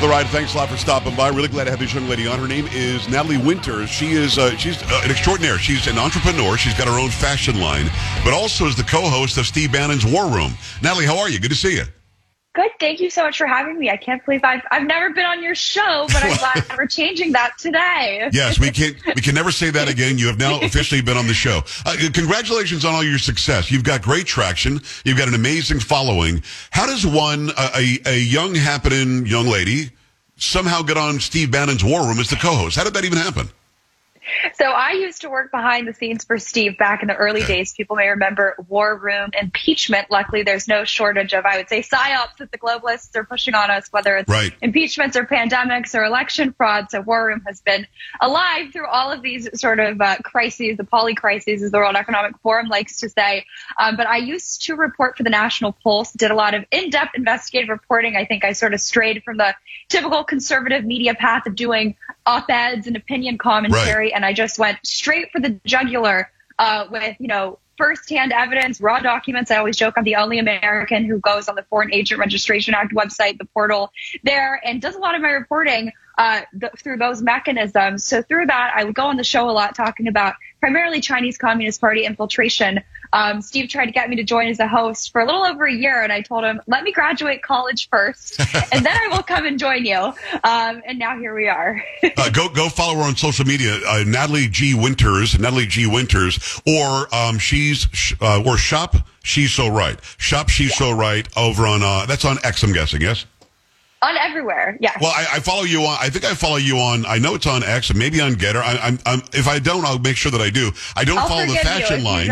the ride. Thanks a lot for stopping by. Really glad to have this young lady on. Her name is Natalie Winters. She is uh, she's uh, an extraordinaire. She's an entrepreneur. She's got her own fashion line, but also is the co-host of Steve Bannon's War Room. Natalie, how are you? Good to see you. Good. Thank you so much for having me. I can't believe I've I've never been on your show, but I'm glad we're changing that today. yes, we can we can never say that again. You have now officially been on the show. Uh, congratulations on all your success. You've got great traction. You've got an amazing following. How does one a, a young happening young lady somehow get on Steve Bannon's War Room as the co-host? How did that even happen? So I used to work behind the scenes for Steve back in the early days. People may remember War Room impeachment. Luckily, there's no shortage of, I would say, psyops that the globalists are pushing on us, whether it's right. impeachments or pandemics or election fraud. So War Room has been alive through all of these sort of uh, crises, the poly crises, as the World Economic Forum likes to say. Um, but I used to report for the National Pulse, did a lot of in-depth investigative reporting. I think I sort of strayed from the typical conservative media path of doing op-eds and opinion commentary. Right and I just went straight for the jugular uh, with, you know, firsthand evidence, raw documents. I always joke I'm the only American who goes on the Foreign Agent Registration Act website, the portal there, and does a lot of my reporting uh, th- through those mechanisms. So through that, I would go on the show a lot talking about primarily Chinese Communist Party infiltration. Um, Steve tried to get me to join as a host for a little over a year, and I told him, "Let me graduate college first, and then I will come and join you." Um, and now here we are. uh, go go follow her on social media, uh, Natalie G Winters, Natalie G Winters, or um, she's uh, or shop. She's so right. Shop. She's yeah. so right over on uh, that's on X. I'm guessing. Yes. On everywhere, yes. Well, I, I, follow you on. I think I follow you on. I know it's on X and maybe on Gettr. I, am if I don't, I'll make sure that I do. I don't I'll follow the fashion line.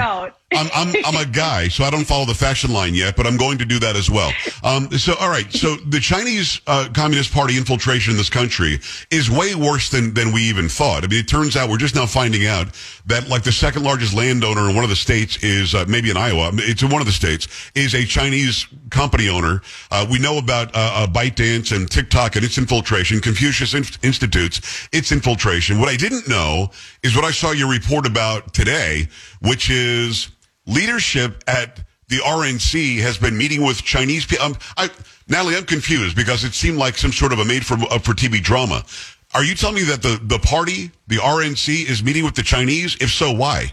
I'm, I'm, I'm a guy, so I don't follow the fashion line yet, but I'm going to do that as well. Um, so, all right. So the Chinese uh, Communist Party infiltration in this country is way worse than, than we even thought. I mean, it turns out we're just now finding out that like the second largest landowner in one of the states is uh, maybe in Iowa. It's in one of the states is a Chinese company owner. Uh, we know about uh, uh ByteDance and TikTok and its infiltration, Confucius Institutes, its infiltration. What I didn't know is what I saw your report about today, which is leadership at the RNC has been meeting with Chinese people. Um, Natalie, I'm confused because it seemed like some sort of a made for uh, for TV drama. Are you telling me that the, the party, the RNC, is meeting with the Chinese? If so, why?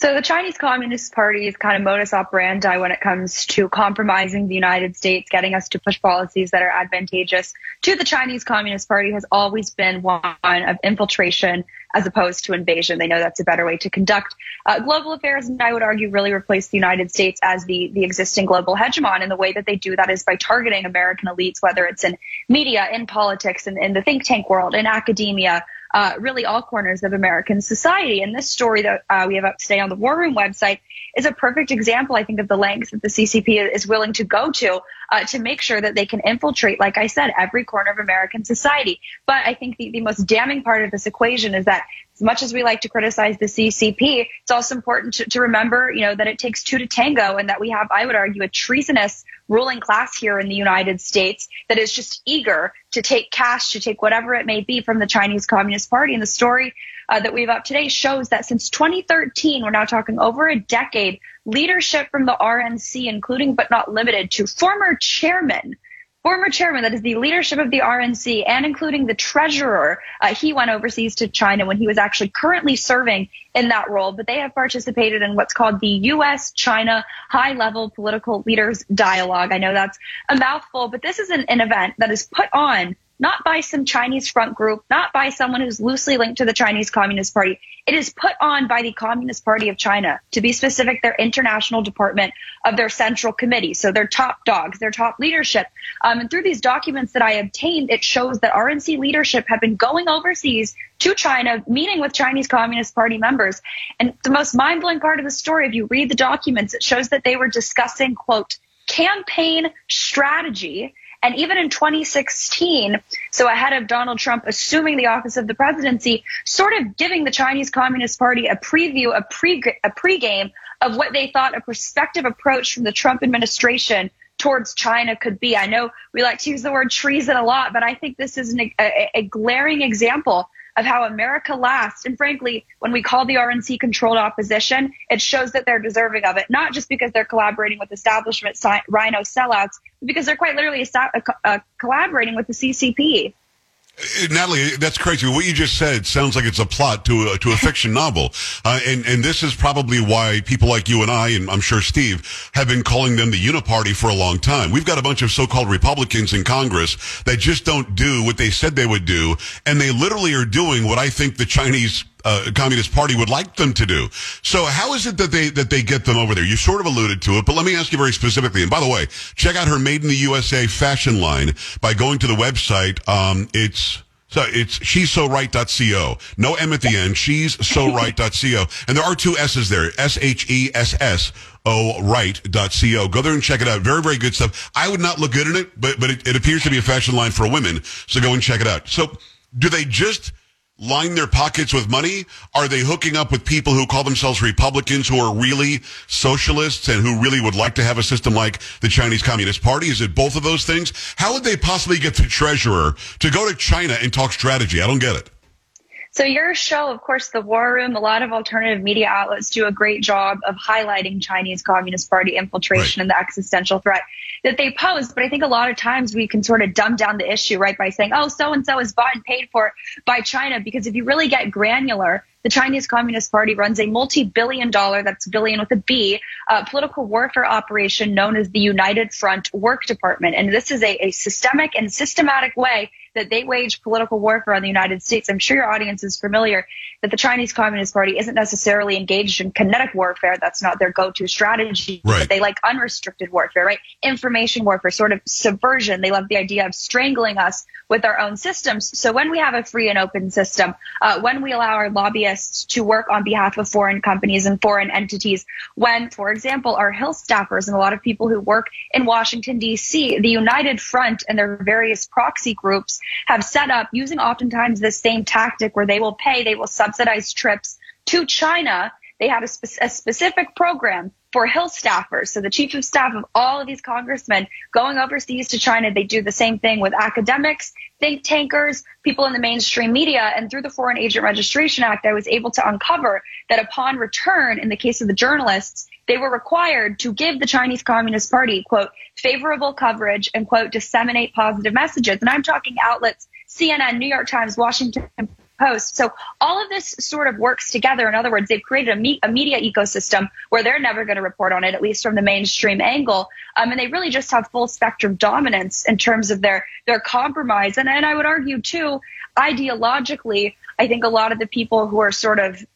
So the Chinese Communist Party is kind of modus operandi when it comes to compromising the United States, getting us to push policies that are advantageous to the Chinese Communist Party has always been one of infiltration as opposed to invasion. They know that's a better way to conduct uh, global affairs, and I would argue really replace the United States as the the existing global hegemon. And the way that they do that is by targeting American elites, whether it's in media, in politics, in, in the think tank world, in academia uh, really all corners of American society. And this story that uh, we have up today on the War Room website is a perfect example, I think, of the lengths that the CCP is willing to go to uh, to make sure that they can infiltrate, like I said, every corner of American society. But I think the, the most damning part of this equation is that as much as we like to criticize the CCP, it's also important to, to remember, you know, that it takes two to tango and that we have, I would argue, a treasonous ruling class here in the United States that is just eager to take cash, to take whatever it may be from the Chinese Communist Party. And the story uh, that we have up today shows that since 2013, we're now talking over a decade, leadership from the RNC, including but not limited to former chairman former chairman, that is the leadership of the RNC, and including the treasurer. Uh, he went overseas to China when he was actually currently serving in that role, but they have participated in what's called the U.S. China High Level Political Leaders Dialogue. I know that's a mouthful, but this is an, an event that is put on not by some Chinese front group, not by someone who's loosely linked to the Chinese Communist Party. It is put on by the Communist Party of China, to be specific, their international department of their central committee. So their top dogs, their top leadership. Um, and through these documents that I obtained, it shows that RNC leadership have been going overseas to China, meeting with Chinese Communist Party members. And the most mind blowing part of the story, if you read the documents, it shows that they were discussing, quote, campaign strategy and even in 2016, so ahead of Donald Trump assuming the office of the presidency, sort of giving the Chinese Communist Party a preview, a pre a pregame of what they thought a prospective approach from the Trump administration towards China could be. I know we like to use the word treason a lot, but I think this is an, a, a glaring example of how America lasts. And frankly, when we call the RNC controlled opposition, it shows that they're deserving of it, not just because they're collaborating with establishment RINO sellouts, but because they're quite literally uh, uh, collaborating with the CCP. Natalie, that's crazy. What you just said sounds like it's a plot to a, to a fiction novel. Uh, and, and this is probably why people like you and I, and I'm sure Steve, have been calling them the Uniparty for a long time. We've got a bunch of so-called Republicans in Congress that just don't do what they said they would do. And they literally are doing what I think the Chinese uh, Communist Party would like them to do. So how is it that they that they get them over there? You sort of alluded to it, but let me ask you very specifically. And by the way, check out her Made in the USA fashion line by going to the website. Um, it's so it's she's so right.co. No M at the end. She's so right.co. And there are two S's there. S H E S S O right.co. Go there and check it out. Very, very good stuff. I would not look good in it, but, but it, it appears to be a fashion line for women. So go and check it out. So do they just line their pockets with money? Are they hooking up with people who call themselves Republicans who are really socialists and who really would like to have a system like the Chinese Communist Party? Is it both of those things? How would they possibly get the treasurer to go to China and talk strategy? I don't get it. So your show, of course, the War Room, a lot of alternative media outlets do a great job of highlighting Chinese Communist Party infiltration right. and the existential threat that they pose. But I think a lot of times we can sort of dumb down the issue, right, by saying, oh, so and so is bought and paid for by China. Because if you really get granular, the Chinese Communist Party runs a multi-billion dollar, that's billion with a B, uh, political warfare operation known as the United Front Work Department. And this is a, a systemic and systematic way that they wage political warfare on the United States. I'm sure your audience is familiar that the Chinese Communist Party isn't necessarily engaged in kinetic warfare. That's not their go-to strategy. Right. But they like unrestricted warfare, right? Information warfare, sort of subversion. They love the idea of strangling us with our own systems. So when we have a free and open system, uh, when we allow our lobbyists to work on behalf of foreign companies and foreign entities, when, for example, our Hill staffers and a lot of people who work in Washington, D.C., the United Front and their various proxy groups have set up using oftentimes the same tactic where they will pay, they will subsidize trips to China. They have a, spe- a specific program for Hill staffers. So the chief of staff of all of these congressmen going overseas to China, they do the same thing with academics, think tankers, people in the mainstream media. And through the Foreign Agent Registration Act, I was able to uncover that upon return, in the case of the journalists, they were required to give the Chinese Communist Party, quote, favorable coverage and, quote, disseminate positive messages. And I'm talking outlets CNN, New York Times, Washington Post. So all of this sort of works together. In other words, they've created a, me- a media ecosystem where they're never going to report on it, at least from the mainstream angle. Um, and they really just have full spectrum dominance in terms of their their compromise. And, and I would argue too, ideologically, I think a lot of the people who are sort of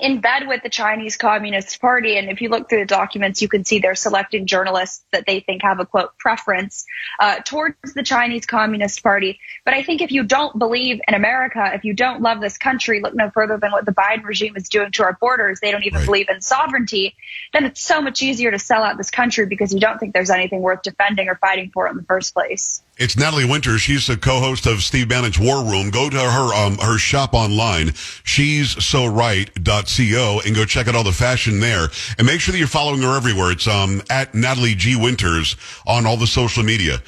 in bed with the Chinese Communist Party. And if you look through the documents, you can see they're selecting journalists that they think have a quote preference uh, towards the Chinese Communist Party. But I think if you don't believe in America, if you don't love this country, look no further than what the Biden regime is doing to our borders. They don't even right. believe in sovereignty. Then it's so much easier to sell out this country because you don't think there's anything worth defending or fighting for in the first place. It's Natalie Winters. She's the co-host of Steve Bannon's War Room. Go to her um, her shop online, she's so right.co, and go check out all the fashion there. And make sure that you're following her everywhere. It's um, at Natalie G. Winters on all the social media.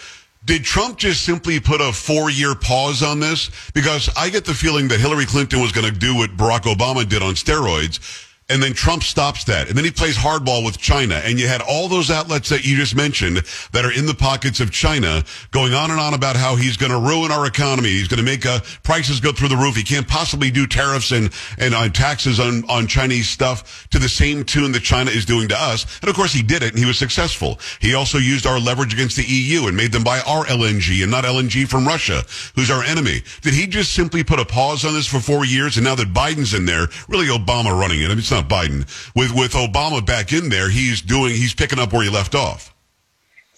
Did Trump just simply put a four year pause on this? Because I get the feeling that Hillary Clinton was going to do what Barack Obama did on steroids and then Trump stops that. And then he plays hardball with China. And you had all those outlets that you just mentioned that are in the pockets of China going on and on about how he's going to ruin our economy. He's going to make uh, prices go through the roof. He can't possibly do tariffs and, and uh, taxes on, on Chinese stuff to the same tune that China is doing to us. And of course he did it and he was successful. He also used our leverage against the EU and made them buy our LNG and not LNG from Russia, who's our enemy. Did he just simply put a pause on this for four years? And now that Biden's in there, really Obama running it. I mean, not Biden. With with Obama back in there, he's doing he's picking up where he left off.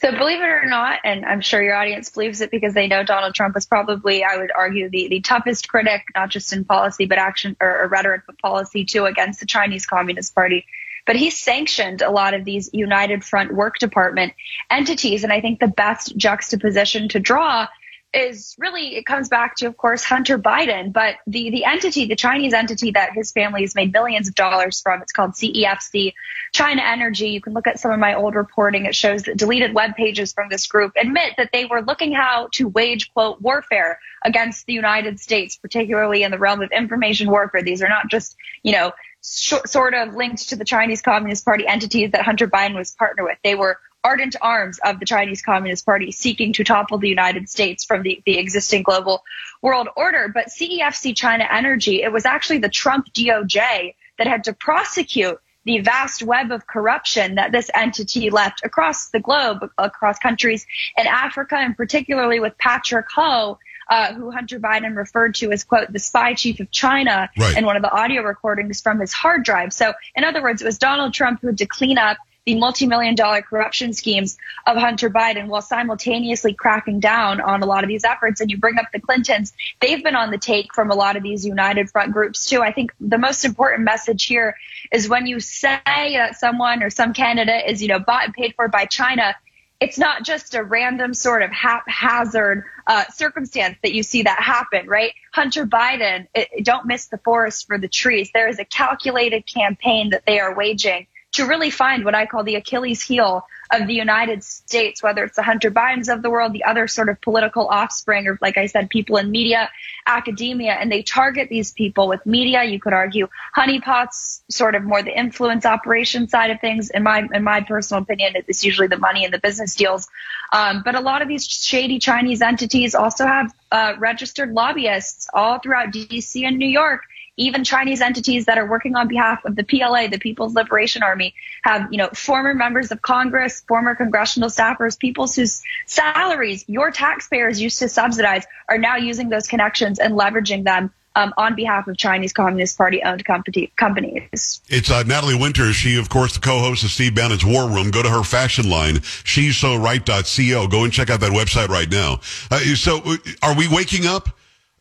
So believe it or not, and I'm sure your audience believes it because they know Donald Trump was probably, I would argue, the, the toughest critic, not just in policy, but action or, or rhetoric, but policy too, against the Chinese Communist Party. But he sanctioned a lot of these United Front Work Department entities. And I think the best juxtaposition to draw is really it comes back to of course Hunter Biden but the the entity the Chinese entity that his family has made millions of dollars from it's called CEFC China Energy. You can look at some of my old reporting. It shows that deleted web pages from this group admit that they were looking how to wage quote warfare against the United States particularly in the realm of information warfare. These are not just you know sort of linked to the Chinese Communist Party entities that Hunter Biden was partner with. They were ardent arms of the Chinese Communist Party seeking to topple the United States from the, the existing global world order. But CEFC China Energy, it was actually the Trump DOJ that had to prosecute the vast web of corruption that this entity left across the globe, across countries in Africa, and particularly with Patrick Ho, uh, who Hunter Biden referred to as, quote, the spy chief of China right. in one of the audio recordings from his hard drive. So, in other words, it was Donald Trump who had to clean up the multi-million dollar corruption schemes of Hunter Biden while simultaneously cracking down on a lot of these efforts. And you bring up the Clintons. They've been on the take from a lot of these united front groups too. I think the most important message here is when you say that someone or some candidate is, you know, bought and paid for by China, it's not just a random sort of haphazard uh, circumstance that you see that happen, right? Hunter Biden, it, don't miss the forest for the trees. There is a calculated campaign that they are waging to really find what I call the Achilles heel of the United States, whether it's the Hunter Bidens of the world, the other sort of political offspring, or like I said, people in media, academia, and they target these people with media. You could argue honeypots, sort of more the influence operation side of things. In my in my personal opinion, it's usually the money and the business deals. Um, but a lot of these shady Chinese entities also have uh, registered lobbyists all throughout D.C. and New York even Chinese entities that are working on behalf of the PLA, the People's Liberation Army, have, you know, former members of Congress, former congressional staffers, people whose salaries your taxpayers used to subsidize are now using those connections and leveraging them um, on behalf of Chinese Communist Party owned company, companies. It's uh, Natalie Winters. She, of course, the co-host of Steve Bannon's War Room. Go to her fashion line, she's so right.co. Go and check out that website right now. Uh, so uh, are we waking up?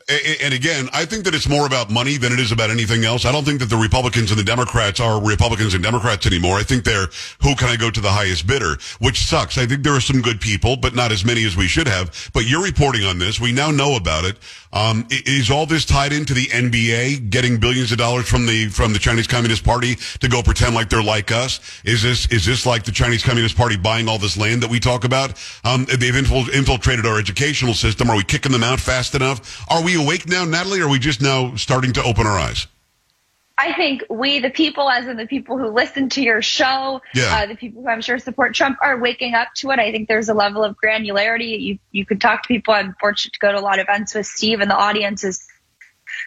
And again, I think that it's more about money than it is about anything else. I don't think that the Republicans and the Democrats are Republicans and Democrats anymore. I think they're who can I go to the highest bidder, which sucks. I think there are some good people, but not as many as we should have. But you're reporting on this. We now know about it. Um, is all this tied into the NBA getting billions of dollars from the from the Chinese Communist Party to go pretend like they're like us? Is this is this like the Chinese Communist Party buying all this land that we talk about? Um, they've infiltrated our educational system. Are we kicking them out fast enough? Are we awake now, Natalie? Or are we just now starting to open our eyes? I think we, the people, as in the people who listen to your show, yeah. uh, the people who I'm sure support Trump, are waking up to it. I think there's a level of granularity. You you could talk to people. I'm fortunate to go to a lot of events with Steve, and the audience is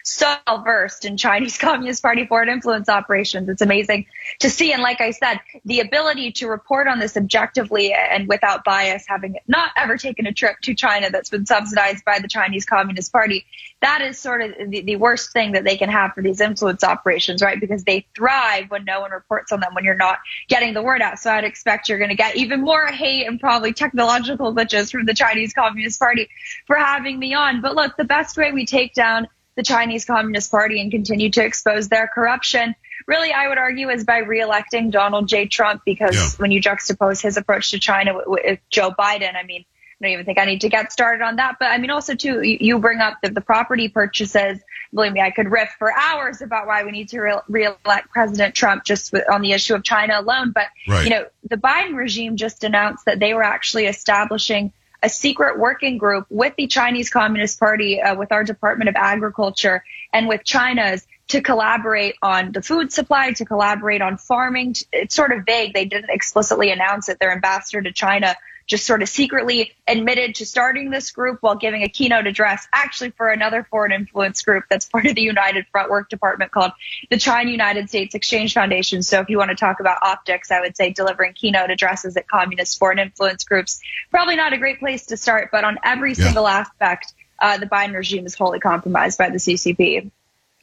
so versed in Chinese Communist Party foreign influence operations. It's amazing to see. And like I said, the ability to report on this objectively and without bias, having not ever taken a trip to China that's been subsidized by the Chinese Communist Party, that is sort of the, the worst thing that they can have for these influence operations, right? Because they thrive when no one reports on them, when you're not getting the word out. So I'd expect you're going to get even more hate and probably technological glitches from the Chinese Communist Party for having me on. But look, the best way we take down the Chinese Communist Party and continue to expose their corruption. Really, I would argue is by reelecting Donald J. Trump because yeah. when you juxtapose his approach to China with, with, Joe Biden, I mean, I don't even think I need to get started on that. But I mean, also too, you bring up the, the property purchases. Believe me, I could riff for hours about why we need to re- reelect President Trump just with, on the issue of China alone. But right. you know, the Biden regime just announced that they were actually establishing a secret working group with the Chinese Communist Party, uh, with our Department of Agriculture, and with China's to collaborate on the food supply, to collaborate on farming. It's sort of vague. They didn't explicitly announce it. Their ambassador to China just sort of secretly admitted to starting this group while giving a keynote address actually for another foreign influence group that's part of the United Front Work Department called the China United States Exchange Foundation. So if you want to talk about optics, I would say delivering keynote addresses at communist foreign influence groups, probably not a great place to start, but on every yeah. single aspect, uh, the Biden regime is wholly compromised by the CCP.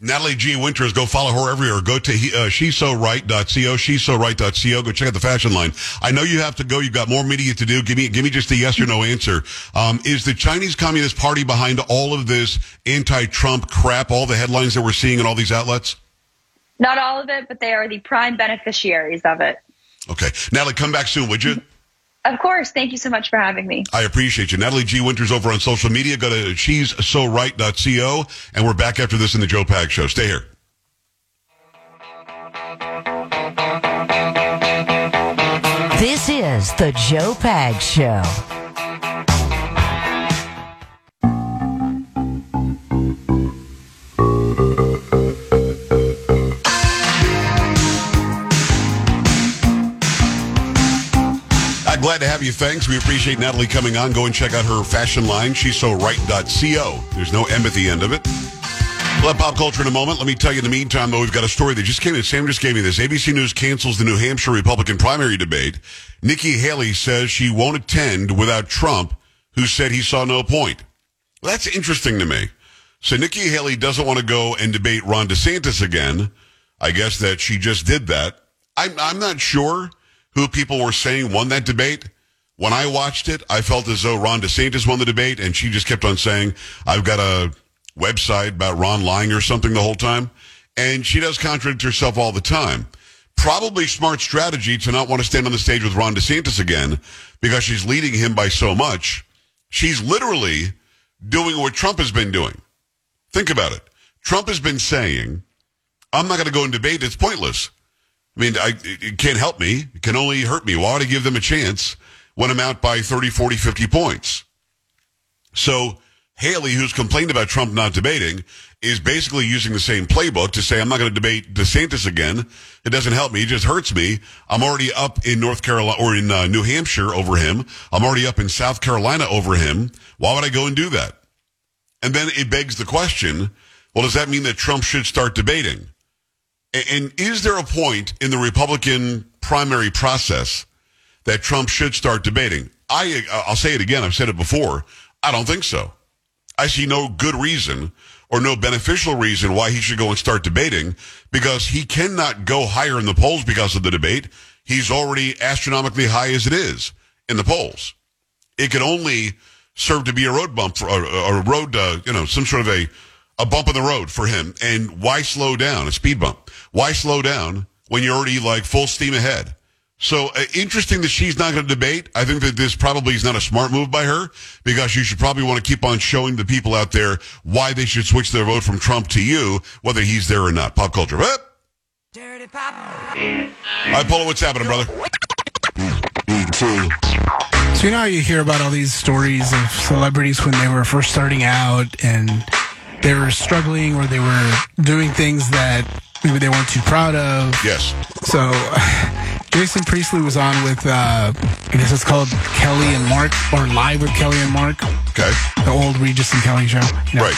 Natalie G. Winters, go follow her everywhere. Go to uh, she's so right.co, she's so right.co. Go check out the fashion line. I know you have to go. You've got more media to do. Give me, give me just a yes or no answer. Um, is the Chinese Communist Party behind all of this anti-Trump crap, all the headlines that we're seeing in all these outlets? Not all of it, but they are the prime beneficiaries of it. Okay. Natalie, come back soon, would you? Of course. Thank you so much for having me. I appreciate you. Natalie G. Winters over on social media. Go to she's so right.co. And we're back after this in the Joe Pags Show. Stay here. This is the Joe Pags Show. Glad to have you. Thanks. We appreciate Natalie coming on. Go and check out her fashion line. She's so right.co. There's no M at the end of it. We'll have pop culture in a moment. Let me tell you in the meantime, though, we've got a story that just came in. Sam just gave me this. ABC News cancels the New Hampshire Republican primary debate. Nikki Haley says she won't attend without Trump, who said he saw no point. Well, that's interesting to me. So Nikki Haley doesn't want to go and debate Ron DeSantis again. I guess that she just did that. I'm, I'm not sure who people were saying won that debate. When I watched it, I felt as though Ron DeSantis won the debate, and she just kept on saying, I've got a website about Ron lying or something the whole time. And she does contradict herself all the time. Probably smart strategy to not want to stand on the stage with Ron DeSantis again because she's leading him by so much. She's literally doing what Trump has been doing. Think about it. Trump has been saying, I'm not going to go and debate. It's pointless. I mean, I, it can't help me. It can only hurt me. Why would I give them a chance when I'm out by 30, 40, 50 points? So Haley, who's complained about Trump not debating, is basically using the same playbook to say, I'm not going to debate DeSantis again. It doesn't help me. It just hurts me. I'm already up in North Carolina or in uh, New Hampshire over him. I'm already up in South Carolina over him. Why would I go and do that? And then it begs the question, well, does that mean that Trump should start debating? And is there a point in the Republican primary process that Trump should start debating? I, I'll say it again. I've said it before. I don't think so. I see no good reason or no beneficial reason why he should go and start debating because he cannot go higher in the polls because of the debate. He's already astronomically high as it is in the polls. It could only serve to be a road bump or, a road, uh, you know, some sort of a, a bump in the road for him. And why slow down? A speed bump. Why slow down when you're already like full steam ahead? So uh, interesting that she's not going to debate. I think that this probably is not a smart move by her because you should probably want to keep on showing the people out there why they should switch their vote from Trump to you, whether he's there or not. Pop culture. What? Dirty pop. All right, Polo, what's happening, brother? So you know how you hear about all these stories of celebrities when they were first starting out and they were struggling or they were doing things that maybe they weren't too proud of. Yes. So Jason Priestley was on with, uh, I guess it's called Kelly and Mark, or Live with Kelly and Mark. Okay. The old Regis and Kelly show. You know? Right.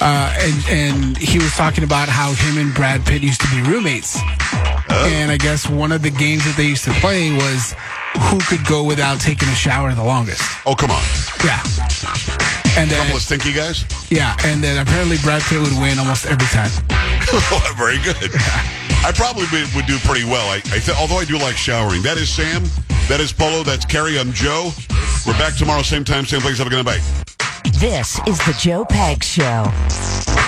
Uh, and, and he was talking about how him and Brad Pitt used to be roommates. Uh. And I guess one of the games that they used to play was who could go without taking a shower the longest. Oh, come on. Yeah. And then, a couple of stinky guys? Yeah, and then apparently Brad Pitt would win almost every time. Very good. I probably would do pretty well. I, I th- although I do like showering. That is Sam. That is Polo. That's Carrie. I'm Joe. We're back tomorrow, same time, same place. Have a good night. This is the Joe Pags Show.